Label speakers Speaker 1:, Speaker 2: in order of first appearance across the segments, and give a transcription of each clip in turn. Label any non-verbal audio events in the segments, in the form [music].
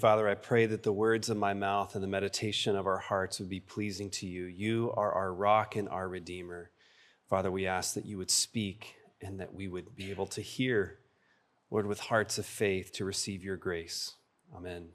Speaker 1: Father, I pray that the words of my mouth and the meditation of our hearts would be pleasing to you. You are our rock and our redeemer. Father, we ask that you would speak and that we would be able to hear, Lord, with hearts of faith to receive your grace. Amen.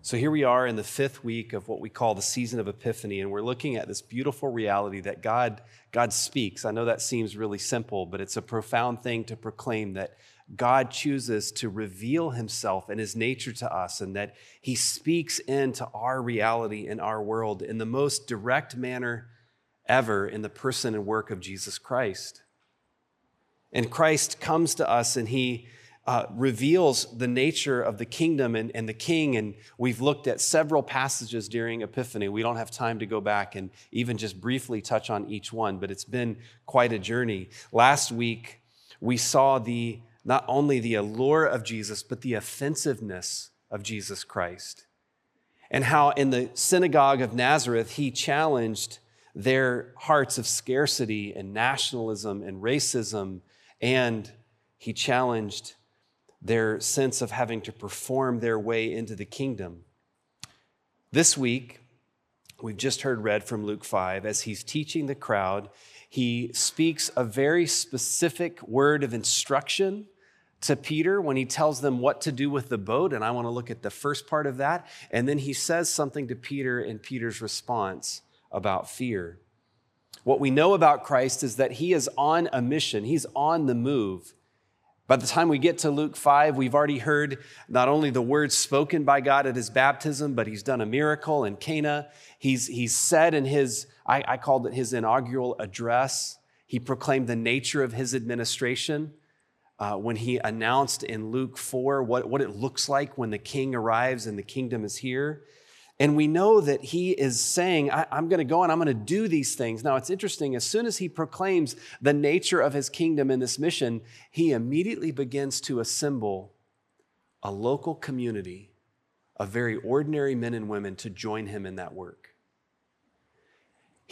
Speaker 1: So here we are in the fifth week of what we call the season of Epiphany, and we're looking at this beautiful reality that God, God speaks. I know that seems really simple, but it's a profound thing to proclaim that God chooses to reveal himself and his nature to us, and that he speaks into our reality in our world in the most direct manner ever in the person and work of Jesus Christ. And Christ comes to us and he uh, reveals the nature of the kingdom and, and the king. And we've looked at several passages during Epiphany. We don't have time to go back and even just briefly touch on each one, but it's been quite a journey. Last week, we saw the not only the allure of Jesus, but the offensiveness of Jesus Christ. And how in the synagogue of Nazareth, he challenged their hearts of scarcity and nationalism and racism, and he challenged their sense of having to perform their way into the kingdom. This week, we've just heard read from Luke 5 as he's teaching the crowd. He speaks a very specific word of instruction to Peter when he tells them what to do with the boat. And I want to look at the first part of that. And then he says something to Peter in Peter's response about fear. What we know about Christ is that he is on a mission, he's on the move. By the time we get to Luke 5, we've already heard not only the words spoken by God at his baptism, but he's done a miracle in Cana. He's, he's said in his, I, I called it his inaugural address, he proclaimed the nature of his administration uh, when he announced in Luke 4 what, what it looks like when the king arrives and the kingdom is here. And we know that he is saying, I, am going to go and I'm going to do these things. Now, it's interesting. As soon as he proclaims the nature of his kingdom in this mission, he immediately begins to assemble a local community of very ordinary men and women to join him in that work.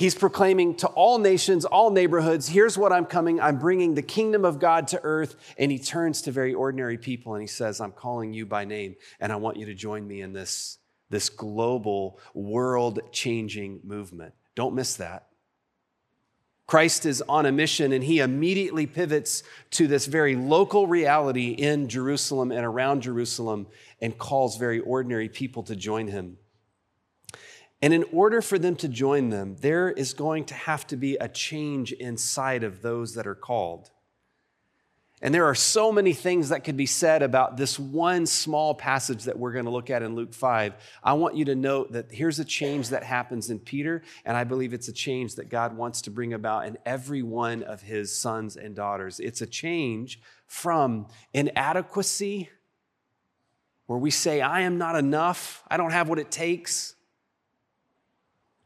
Speaker 1: He's proclaiming to all nations, all neighborhoods, here's what I'm coming. I'm bringing the kingdom of God to earth. And he turns to very ordinary people and he says, I'm calling you by name, and I want you to join me in this, this global, world changing movement. Don't miss that. Christ is on a mission and he immediately pivots to this very local reality in Jerusalem and around Jerusalem and calls very ordinary people to join him. And in order for them to join them, there is going to have to be a change inside of those that are called. And there are so many things that could be said about this one small passage that we're going to look at in Luke 5. I want you to note that here's a change that happens in Peter, and I believe it's a change that God wants to bring about in every one of his sons and daughters. It's a change from inadequacy, where we say, I am not enough, I don't have what it takes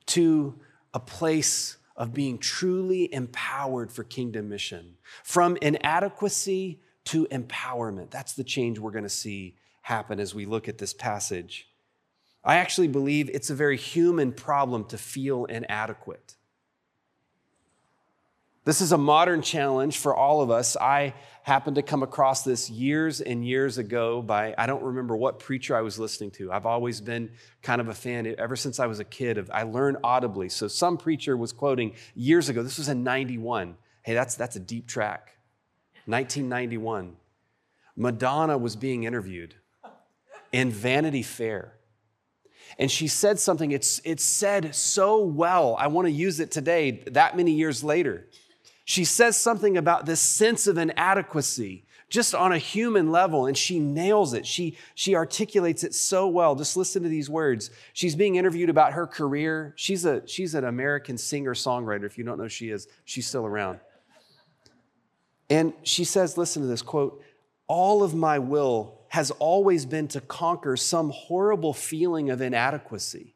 Speaker 1: to a place of being truly empowered for kingdom mission. From inadequacy to empowerment. That's the change we're going to see happen as we look at this passage. I actually believe it's a very human problem to feel inadequate. This is a modern challenge for all of us. I happened to come across this years and years ago by, I don't remember what preacher I was listening to. I've always been kind of a fan ever since I was a kid of, I learned audibly. So some preacher was quoting years ago, this was in 91. Hey, that's, that's a deep track. 1991. Madonna was being interviewed in Vanity Fair. And she said something, it's, it's said so well. I want to use it today, that many years later she says something about this sense of inadequacy just on a human level and she nails it. She she articulates it so well. Just listen to these words. She's being interviewed about her career. She's a she's an american singer songwriter if you don't know she is. She's still around. And she says listen to this quote all of my will has always been to conquer some horrible feeling of inadequacy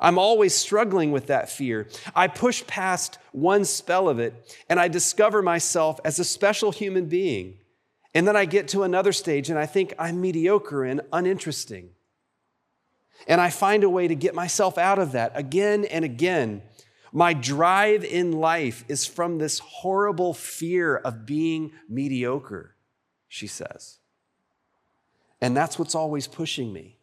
Speaker 1: I'm always struggling with that fear. I push past one spell of it and I discover myself as a special human being. And then I get to another stage and I think I'm mediocre and uninteresting. And I find a way to get myself out of that again and again. My drive in life is from this horrible fear of being mediocre, she says. And that's what's always pushing me.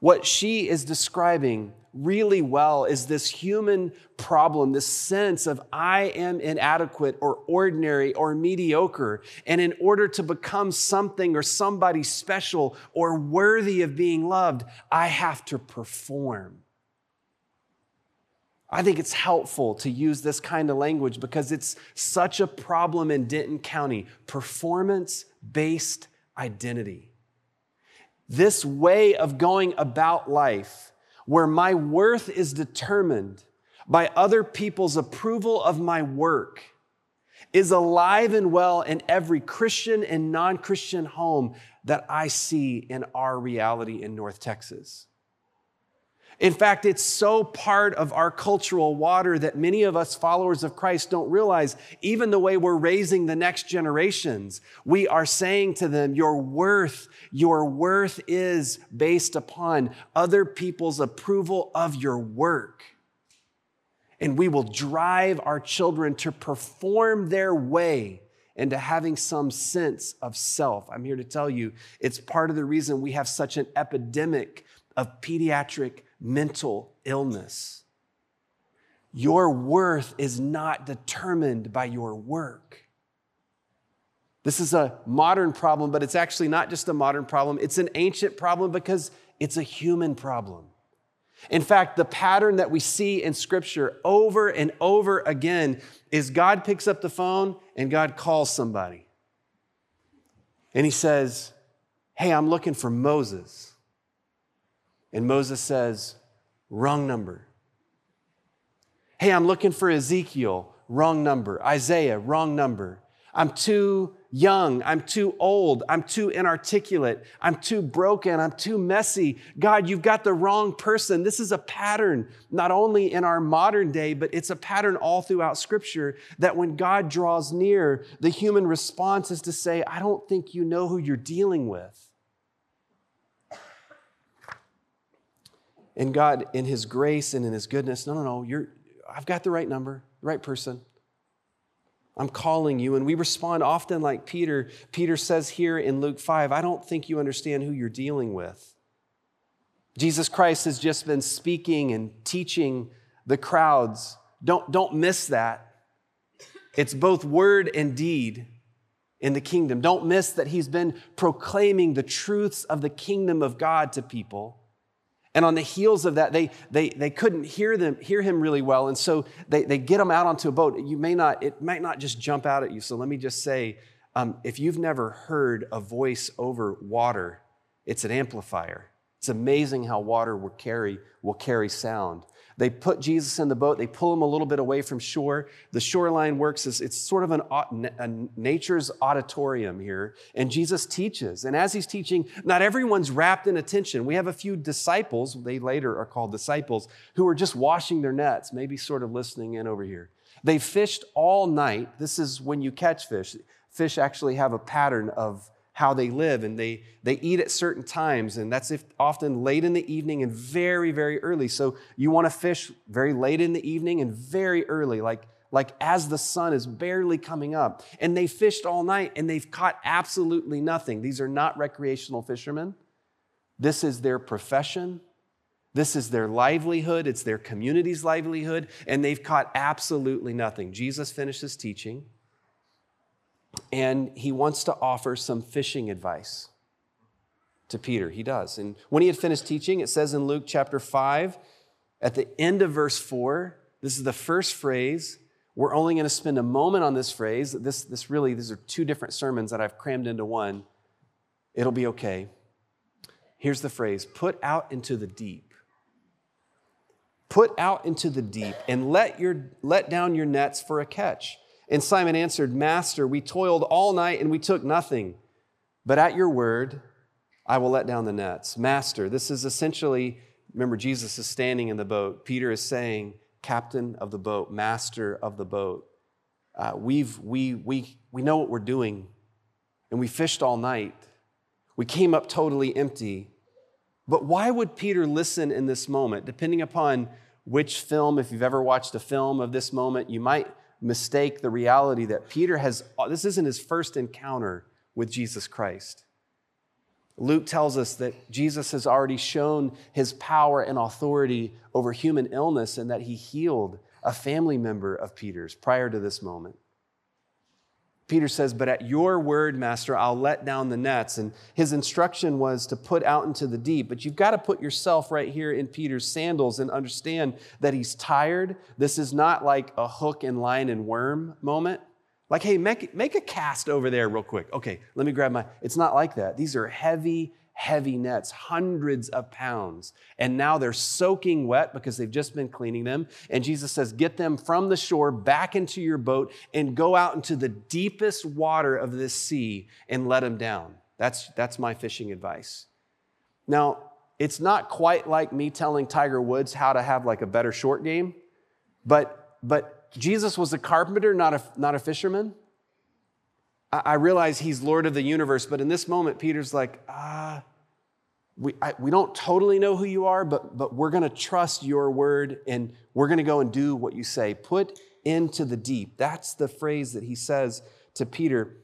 Speaker 1: What she is describing really well is this human problem, this sense of I am inadequate or ordinary or mediocre. And in order to become something or somebody special or worthy of being loved, I have to perform. I think it's helpful to use this kind of language because it's such a problem in Denton County performance based identity. This way of going about life, where my worth is determined by other people's approval of my work, is alive and well in every Christian and non Christian home that I see in our reality in North Texas. In fact, it's so part of our cultural water that many of us followers of Christ don't realize, even the way we're raising the next generations, we are saying to them, Your worth, your worth is based upon other people's approval of your work. And we will drive our children to perform their way into having some sense of self. I'm here to tell you, it's part of the reason we have such an epidemic of pediatric mental illness. Your worth is not determined by your work. This is a modern problem, but it's actually not just a modern problem, it's an ancient problem because it's a human problem. In fact, the pattern that we see in Scripture over and over again is God picks up the phone and God calls somebody. And he says, Hey, I'm looking for Moses. And Moses says, Wrong number. Hey, I'm looking for Ezekiel. Wrong number. Isaiah, wrong number. I'm too young. I'm too old. I'm too inarticulate. I'm too broken. I'm too messy. God, you've got the wrong person. This is a pattern, not only in our modern day, but it's a pattern all throughout Scripture that when God draws near, the human response is to say, I don't think you know who you're dealing with. And God, in His grace and in His goodness, no, no, no, you're, I've got the right number, the right person. I'm calling you. And we respond often like Peter. Peter says here in Luke 5, I don't think you understand who you're dealing with. Jesus Christ has just been speaking and teaching the crowds. Don't, don't miss that. It's both word and deed in the kingdom. Don't miss that he's been proclaiming the truths of the kingdom of God to people. And on the heels of that, they, they, they couldn't hear, them, hear him really well. And so they, they get him out onto a boat. You may not, it might not just jump out at you. So let me just say um, if you've never heard a voice over water, it's an amplifier. It's amazing how water will carry, will carry sound. They put Jesus in the boat, they pull him a little bit away from shore. The shoreline works as it's sort of an, a nature's auditorium here, and Jesus teaches. And as he's teaching, not everyone's wrapped in attention. We have a few disciples, they later are called disciples, who are just washing their nets, maybe sort of listening in over here. They fished all night. This is when you catch fish. Fish actually have a pattern of how they live and they, they eat at certain times and that's if, often late in the evening and very very early. So you want to fish very late in the evening and very early like like as the sun is barely coming up. And they fished all night and they've caught absolutely nothing. These are not recreational fishermen. This is their profession. This is their livelihood. It's their community's livelihood and they've caught absolutely nothing. Jesus finishes teaching and he wants to offer some fishing advice to Peter. He does. And when he had finished teaching, it says in Luke chapter 5, at the end of verse 4, this is the first phrase. We're only going to spend a moment on this phrase. This, this really, these are two different sermons that I've crammed into one. It'll be okay. Here's the phrase put out into the deep. Put out into the deep and let, your, let down your nets for a catch. And Simon answered, Master, we toiled all night and we took nothing. But at your word, I will let down the nets. Master, this is essentially, remember, Jesus is standing in the boat. Peter is saying, Captain of the boat, Master of the boat. Uh, we've, we, we, we know what we're doing, and we fished all night. We came up totally empty. But why would Peter listen in this moment? Depending upon which film, if you've ever watched a film of this moment, you might mistake the reality that Peter has, this isn't his first encounter with Jesus Christ. Luke tells us that Jesus has already shown his power and authority over human illness and that he healed a family member of Peter's prior to this moment. Peter says, But at your word, Master, I'll let down the nets. And his instruction was to put out into the deep. But you've got to put yourself right here in Peter's sandals and understand that he's tired. This is not like a hook and line and worm moment. Like, hey, make, make a cast over there real quick. Okay, let me grab my. It's not like that. These are heavy, heavy nets, hundreds of pounds. And now they're soaking wet because they've just been cleaning them. And Jesus says, Get them from the shore back into your boat and go out into the deepest water of this sea and let them down. That's, that's my fishing advice. Now, it's not quite like me telling Tiger Woods how to have like a better short game, but, but Jesus was a carpenter, not a, not a fisherman. I, realize he's Lord of the universe, but in this moment, Peter's like, ah, we, we don't totally know who you are, but, but we're going to trust your word and we're going to go and do what you say. Put into the deep. That's the phrase that he says to Peter.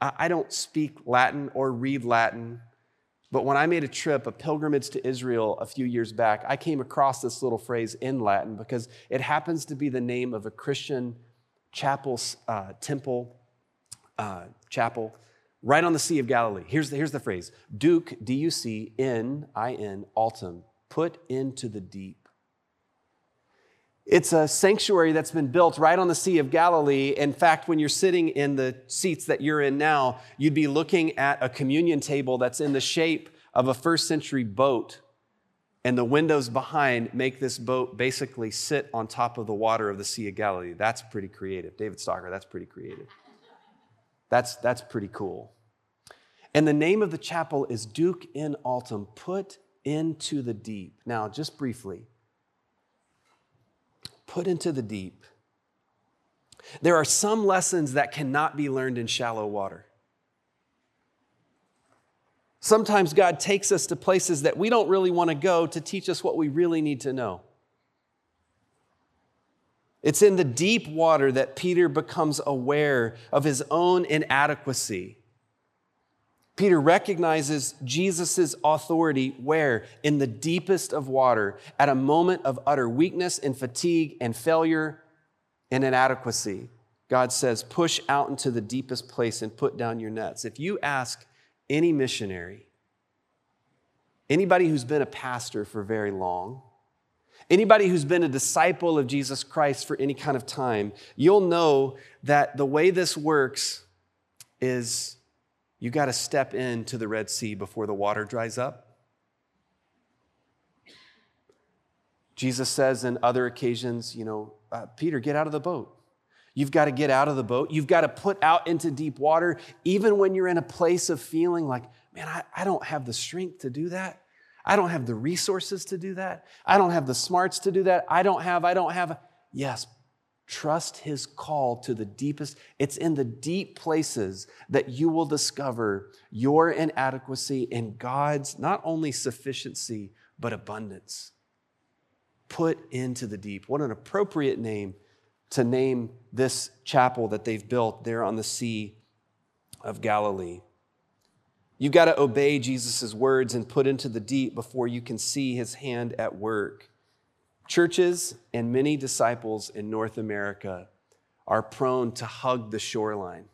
Speaker 1: I, I don't speak Latin or read Latin. But when I made a trip, a pilgrimage to Israel a few years back, I came across this little phrase in Latin because it happens to be the name of a Christian chapel, uh, temple, uh, chapel, right on the Sea of Galilee. Here's the, here's the phrase Duc, D U C N I N, altum, put into the deep. It's a sanctuary that's been built right on the Sea of Galilee. In fact, when you're sitting in the seats that you're in now, you'd be looking at a communion table that's in the shape of a first century boat. And the windows behind make this boat basically sit on top of the water of the Sea of Galilee. That's pretty creative. David Stalker, that's pretty creative. That's, that's pretty cool. And the name of the chapel is Duc in Altum, put into the deep. Now, just briefly, put into the deep. There are some lessons that cannot be learned in shallow water. Sometimes God takes us to places that we don't really want to go to teach us what we really need to know. It's in the deep water that Peter becomes aware of his own inadequacy Peter recognizes Jesus' authority where? In the deepest of water, at a moment of utter weakness and fatigue and failure and inadequacy. God says, push out into the deepest place and put down your nets. If you ask any missionary, anybody who's been a pastor for very long, anybody who's been a disciple of Jesus Christ for any kind of time, you'll know that the way this works is you got to step into the Red Sea before the water dries up. Jesus says in other occasions, you know, uh, Peter, get out of the boat. You've got to get out of the boat. You've got to put out into deep water, even when you're in a place of feeling like, man, I, I don't have the strength to do that. I don't have the resources to do that. I don't have the smarts to do that. I don't have, I don't have. Yes, Trust his call to the deepest. It's in the deep places that you will discover your inadequacy and God's not only sufficiency, but abundance. Put into the deep. What an appropriate name to name this chapel that they've built there on the Sea of Galilee. You've got to obey Jesus' words and put into the deep before you can see his hand at work. Churches and many disciples in North America are prone to hug the shoreline,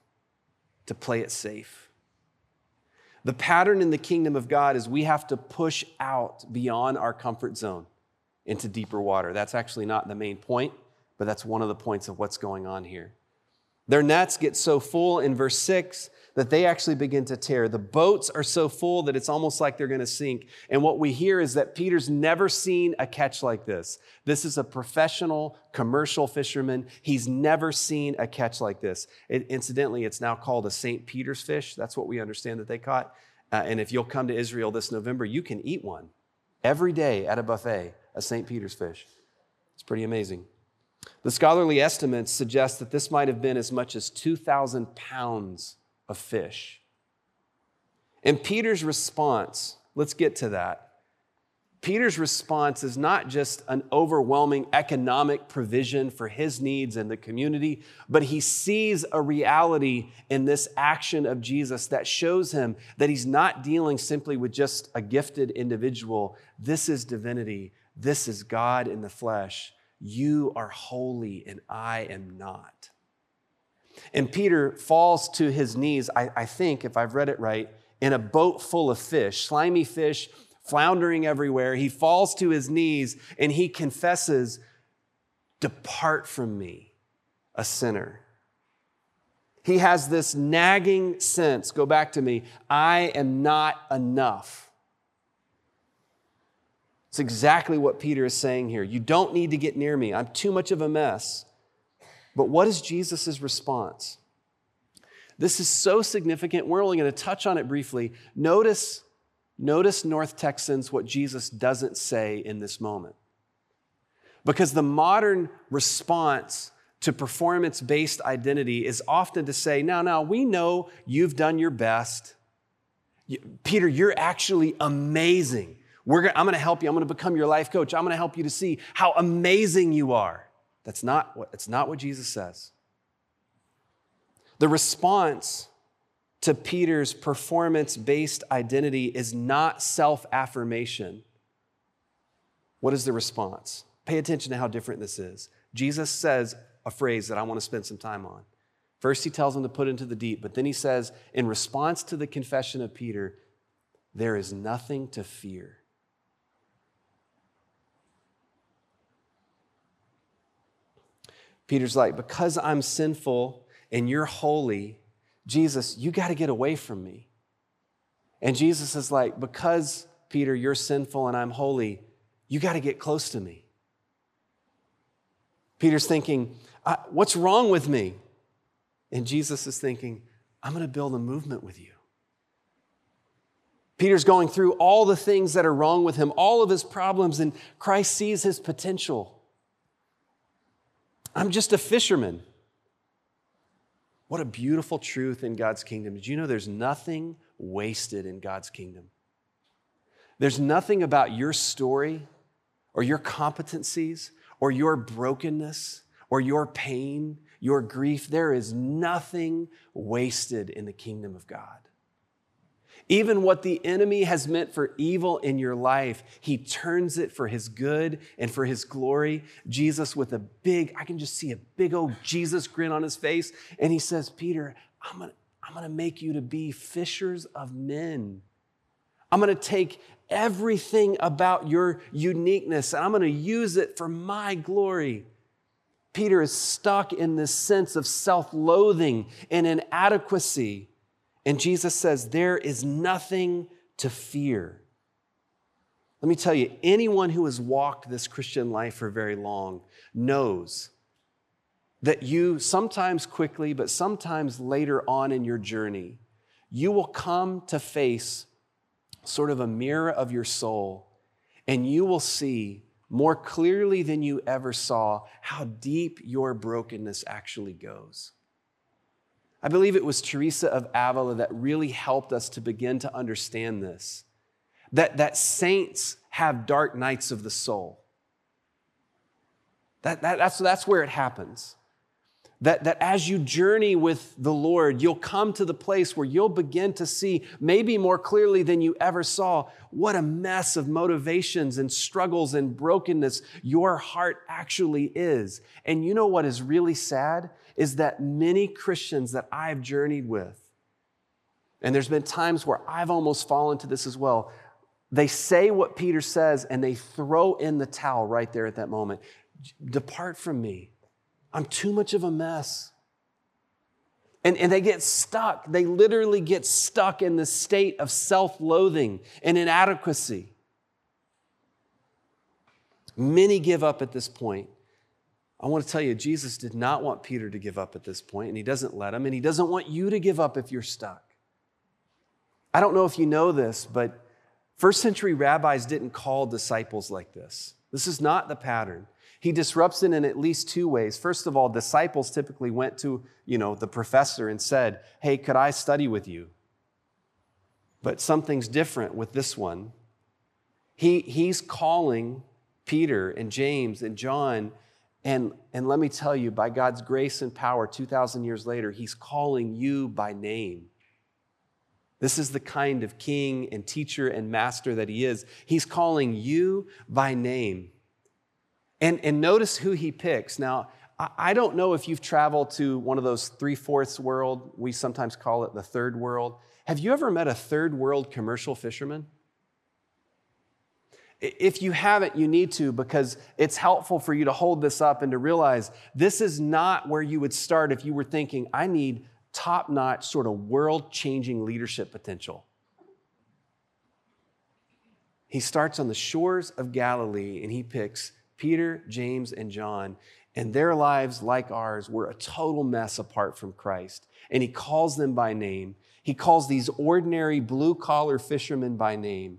Speaker 1: to play it safe. The pattern in the kingdom of God is we have to push out beyond our comfort zone into deeper water. That's actually not the main point, but that's one of the points of what's going on here. Their nets get so full in verse 6 that they actually begin to tear. The boats are so full that it's almost like they're going to sink. And what we hear is that Peter's never seen a catch like this. This is a professional commercial fisherman. He's never seen a catch like this. It, incidentally, it's now called a St. Peter's fish. That's what we understand that they caught. Uh, and if you'll come to Israel this November, you can eat one every day at a buffet, a St. Peter's fish. It's pretty amazing. The scholarly estimates suggest that this might have been as much as 2,000 pounds of fish. And Peter's response, let's get to that. Peter's response is not just an overwhelming economic provision for his needs and the community, but he sees a reality in this action of Jesus that shows him that he's not dealing simply with just a gifted individual. This is divinity, this is God in the flesh. You are holy, and I am not. And Peter falls to his knees, I, I think, if I've read it right, in a boat full of fish, slimy fish floundering everywhere. He falls to his knees and he confesses, Depart from me, a sinner. He has this nagging sense go back to me, I am not enough. It's exactly what Peter is saying here. You don't need to get near me. I'm too much of a mess. But what is Jesus' response? This is so significant. We're only going to touch on it briefly. Notice Notice, North Texans, what Jesus doesn't say in this moment. Because the modern response to performance based identity is often to say, now, now, we know you've done your best. Peter, you're actually amazing. Gonna, I'm going to help you. I'm going to become your life coach. I'm going to help you to see how amazing you are. That's not what, that's not what Jesus says. The response to Peter's performance based identity is not self affirmation. What is the response? Pay attention to how different this is. Jesus says a phrase that I want to spend some time on. First, he tells him to put into the deep, but then he says, in response to the confession of Peter, there is nothing to fear. Peter's like, because I'm sinful and you're holy, Jesus, you got to get away from me. And Jesus is like, because, Peter, you're sinful and I'm holy, you got to get close to me. Peter's thinking, what's wrong with me? And Jesus is thinking, I'm going to build a movement with you. Peter's going through all the things that are wrong with him, all of his problems, and Christ sees his potential. I'm just a fisherman. What a beautiful truth in God's kingdom. Did you know there's nothing wasted in God's kingdom? There's nothing about your story or your competencies or your brokenness or your pain, your grief. There is nothing wasted in the kingdom of God. Even what the enemy has meant for evil in your life, he turns it for his good and for his glory. Jesus, with a big, I can just see a big old Jesus grin on his face. And he says, Peter, I'm gonna, I'm gonna make you to be fishers of men. I'm gonna take everything about your uniqueness and I'm gonna use it for my glory. Peter is stuck in this sense of self loathing and inadequacy. And Jesus says, There is nothing to fear. Let me tell you, anyone who has walked this Christian life for very long knows that you sometimes quickly, but sometimes later on in your journey, you will come to face sort of a mirror of your soul, and you will see more clearly than you ever saw how deep your brokenness actually goes. I believe it was Teresa of Avila that really helped us to begin to understand this that, that saints have dark nights of the soul. That, that, that's, that's where it happens. That, that as you journey with the Lord, you'll come to the place where you'll begin to see, maybe more clearly than you ever saw, what a mess of motivations and struggles and brokenness your heart actually is. And you know what is really sad? is that many Christians that I've journeyed with, and there's been times where I've almost fallen to this as well, they say what Peter says and they throw in the towel right there at that moment. Depart from me. I'm too much of a mess. And, and they get stuck. They literally get stuck in the state of self loathing and inadequacy. Many give up at this point. I want to tell you, Jesus did not want Peter to give up at this point, and he doesn't let him, and he doesn't want you to give up if you're stuck. I don't know if you know this, but first century rabbis didn't call disciples like this. This is not the pattern. He disrupts it in at least two ways. First of all, disciples typically went to, you know, the professor and said, "Hey, could I study with you?" But something's different with this one. He, he's calling Peter and James and John. And, and let me tell you, by God's grace and power, 2,000 years later, he's calling you by name. This is the kind of king and teacher and master that he is. He's calling you by name. And, and notice who he picks. Now, I don't know if you've traveled to one of those three fourths world. We sometimes call it the third world. Have you ever met a third world commercial fisherman? If you haven't, you need to because it's helpful for you to hold this up and to realize this is not where you would start if you were thinking, I need top notch, sort of world changing leadership potential. He starts on the shores of Galilee and he picks Peter, James, and John. And their lives, like ours, were a total mess apart from Christ. And he calls them by name. He calls these ordinary blue collar fishermen by name.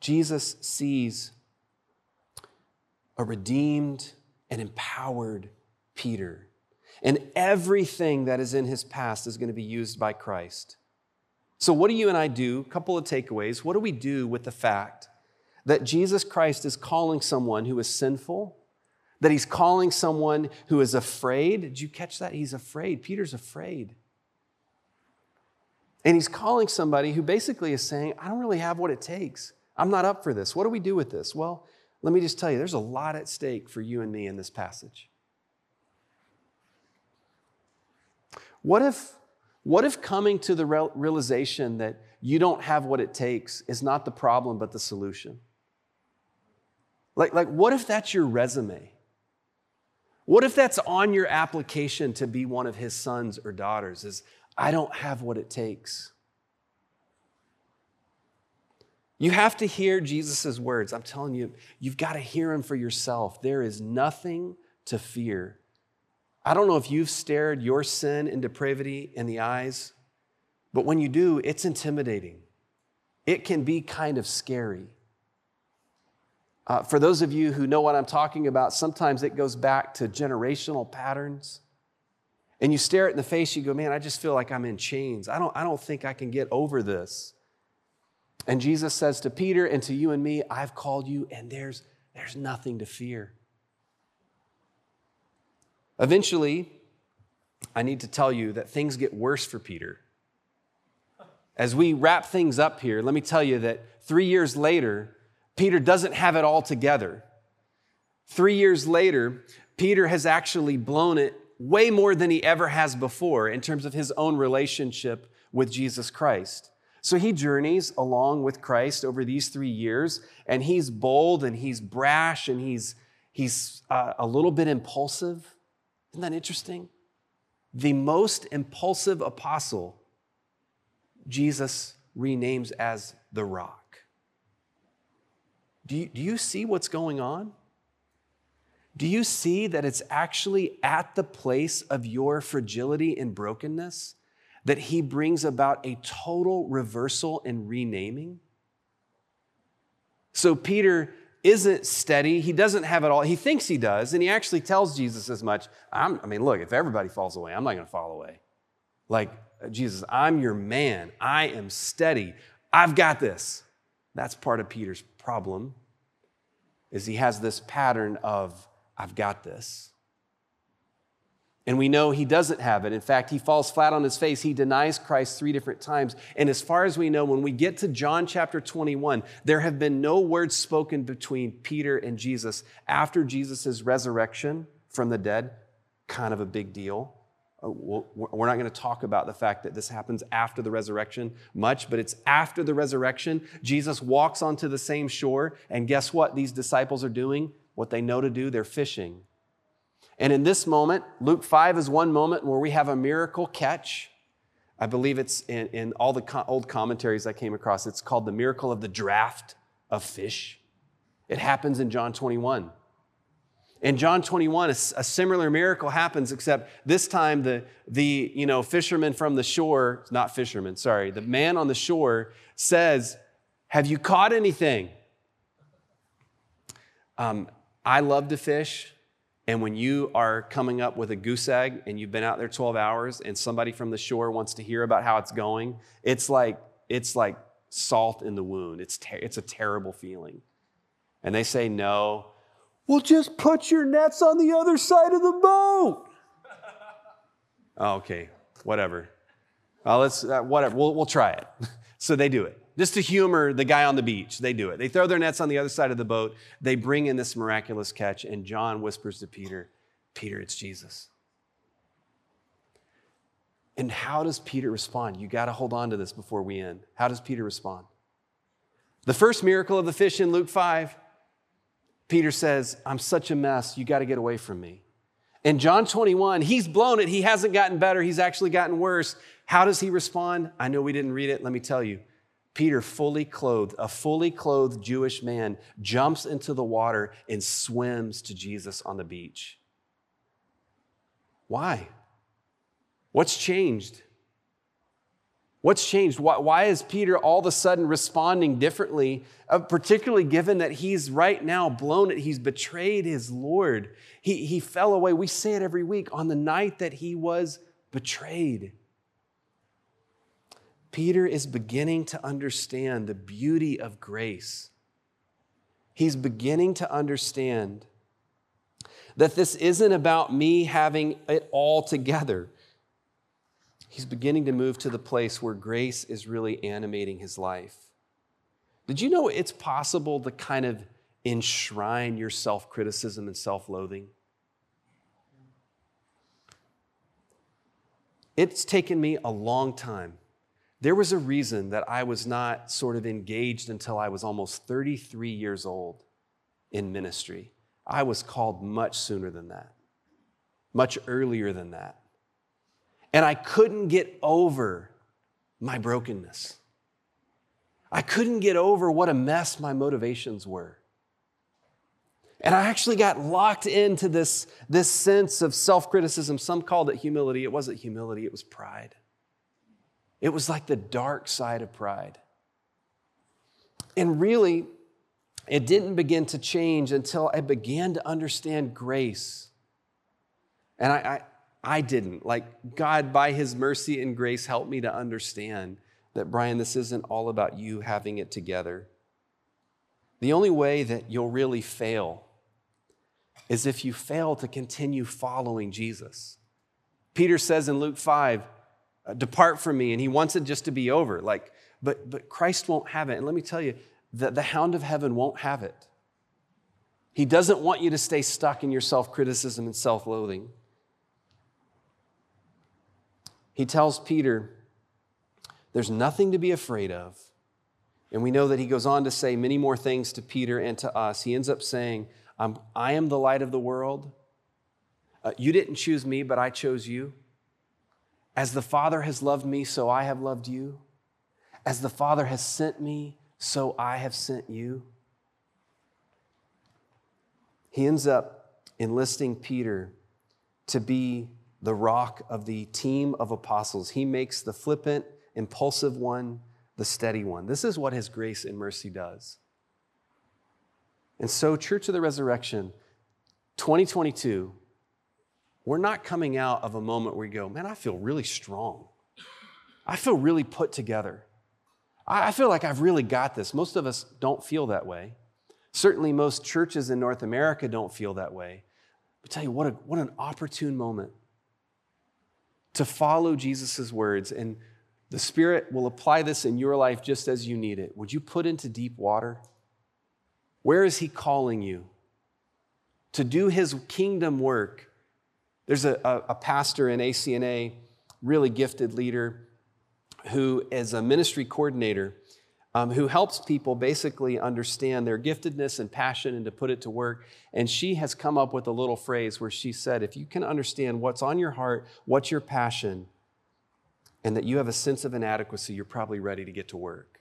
Speaker 1: Jesus sees a redeemed and empowered Peter. And everything that is in his past is going to be used by Christ. So, what do you and I do? A couple of takeaways. What do we do with the fact that Jesus Christ is calling someone who is sinful, that he's calling someone who is afraid? Did you catch that? He's afraid. Peter's afraid. And he's calling somebody who basically is saying, I don't really have what it takes. I'm not up for this. What do we do with this? Well, let me just tell you, there's a lot at stake for you and me in this passage. What if, what if coming to the realization that you don't have what it takes is not the problem, but the solution? Like, like what if that's your resume? What if that's on your application to be one of his sons or daughters? Is I don't have what it takes. You have to hear Jesus' words. I'm telling you, you've got to hear him for yourself. There is nothing to fear. I don't know if you've stared your sin and depravity in the eyes, but when you do, it's intimidating. It can be kind of scary. Uh, for those of you who know what I'm talking about, sometimes it goes back to generational patterns. And you stare it in the face, you go, man, I just feel like I'm in chains. I don't, I don't think I can get over this. And Jesus says to Peter and to you and me, I've called you, and there's, there's nothing to fear. Eventually, I need to tell you that things get worse for Peter. As we wrap things up here, let me tell you that three years later, Peter doesn't have it all together. Three years later, Peter has actually blown it way more than he ever has before in terms of his own relationship with Jesus Christ. So he journeys along with Christ over these three years, and he's bold and he's brash and he's, he's uh, a little bit impulsive. Isn't that interesting? The most impulsive apostle, Jesus renames as the rock. Do you, do you see what's going on? Do you see that it's actually at the place of your fragility and brokenness that he brings about a total reversal and renaming. So Peter isn't steady. He doesn't have it all. He thinks he does, and he actually tells Jesus as much. i mean, look, if everybody falls away, I'm not going to fall away. Like, Jesus, I'm your man. I am steady. I've got this. That's part of Peter's problem is he has this pattern of I've got this. And we know he doesn't have it. In fact, he falls flat on his face. He denies Christ three different times. And as far as we know, when we get to John chapter 21, there have been no words spoken between Peter and Jesus after Jesus' resurrection from the dead. Kind of a big deal. Uh, we're not going to talk about the fact that this happens after the resurrection much, but it's after the resurrection. Jesus walks onto the same shore, and guess what these disciples are doing? What they know to do, they're fishing. And in this moment, Luke 5 is one moment where we have a miracle catch. I believe it's in, in all the co- old commentaries I came across. It's called the miracle of the draft of fish. It happens in John 21. In John 21, a, a similar miracle happens, except this time the, the you know, fisherman from the shore, not fisherman, sorry, the man on the shore says, Have you caught anything? Um, I love to fish. And when you are coming up with a goose egg and you've been out there 12 hours and somebody from the shore wants to hear about how it's going, it's like, it's like salt in the wound. It's, ter- it's a terrible feeling. And they say, no. Well, just put your nets on the other side of the boat. oh, okay, whatever. Let's, uh, whatever, we'll, we'll try it. [laughs] so they do it. Just to humor the guy on the beach, they do it. They throw their nets on the other side of the boat. They bring in this miraculous catch, and John whispers to Peter, Peter, it's Jesus. And how does Peter respond? You got to hold on to this before we end. How does Peter respond? The first miracle of the fish in Luke 5, Peter says, I'm such a mess. You got to get away from me. In John 21, he's blown it. He hasn't gotten better. He's actually gotten worse. How does he respond? I know we didn't read it. Let me tell you. Peter, fully clothed, a fully clothed Jewish man, jumps into the water and swims to Jesus on the beach. Why? What's changed? What's changed? Why, why, is Peter all of a sudden responding differently, uh, particularly given that he's right now blown it? He's betrayed his Lord. He, he fell away. We say it every week on the night that he was betrayed. Peter is beginning to understand the beauty of grace. He's beginning to understand that this isn't about me having it all together he's beginning to move to the place where grace is really animating his life. Did you know it's possible to kind of enshrine your self criticism and self loathing? It's taken me a long time. There was a reason that I was not sort of engaged until I was almost 33 years old in ministry. I was called much sooner than that, much earlier than that. And I couldn't get over my brokenness. I couldn't get over what a mess my motivations were. And I actually got locked into this, this sense of self criticism. Some called it humility. It wasn't humility, it was pride. It was like the dark side of pride. And really, it didn't begin to change until I began to understand grace. And I, I didn't. Like, God, by His mercy and grace, helped me to understand that, Brian, this isn't all about you having it together. The only way that you'll really fail is if you fail to continue following Jesus. Peter says in Luke 5, uh, Depart from me, and he wants it just to be over. Like, but, but Christ won't have it. And let me tell you, the, the hound of heaven won't have it. He doesn't want you to stay stuck in your self criticism and self loathing he tells Peter, There's nothing to be afraid of. And we know that he goes on to say many more things to Peter and to us. He ends up saying, I am the light of the world. Uh, you didn't choose me, but I chose you. As the Father has loved me, so I have loved you. As the Father has sent me, so I have sent you. He ends up enlisting Peter to be the rock of the team of apostles. He makes the flippant, impulsive one the steady one. This is what his grace and mercy does. And so, Church of the Resurrection, 2022, we're not coming out of a moment where we go, man, I feel really strong. I feel really put together. I feel like I've really got this. Most of us don't feel that way. Certainly, most churches in North America don't feel that way. But tell you what, a, what an opportune moment to follow Jesus' words. And the Spirit will apply this in your life just as you need it. Would you put into deep water? Where is He calling you? To do His kingdom work. There's a, a, a pastor in ACNA, really gifted leader, who is a ministry coordinator um, who helps people basically understand their giftedness and passion and to put it to work. And she has come up with a little phrase where she said, if you can understand what's on your heart, what's your passion, and that you have a sense of inadequacy, you're probably ready to get to work.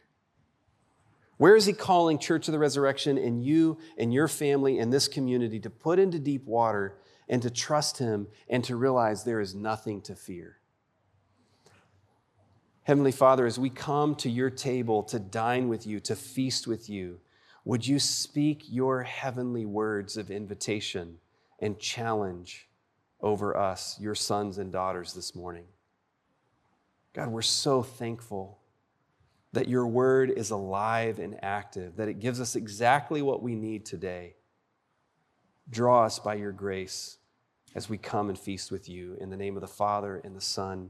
Speaker 1: Where is he calling Church of the Resurrection and you and your family and this community to put into deep water and to trust him and to realize there is nothing to fear? Heavenly Father, as we come to your table to dine with you, to feast with you, would you speak your heavenly words of invitation and challenge over us, your sons and daughters, this morning? God, we're so thankful that your word is alive and active, that it gives us exactly what we need today. Draw us by your grace as we come and feast with you. In the name of the Father, and the Son,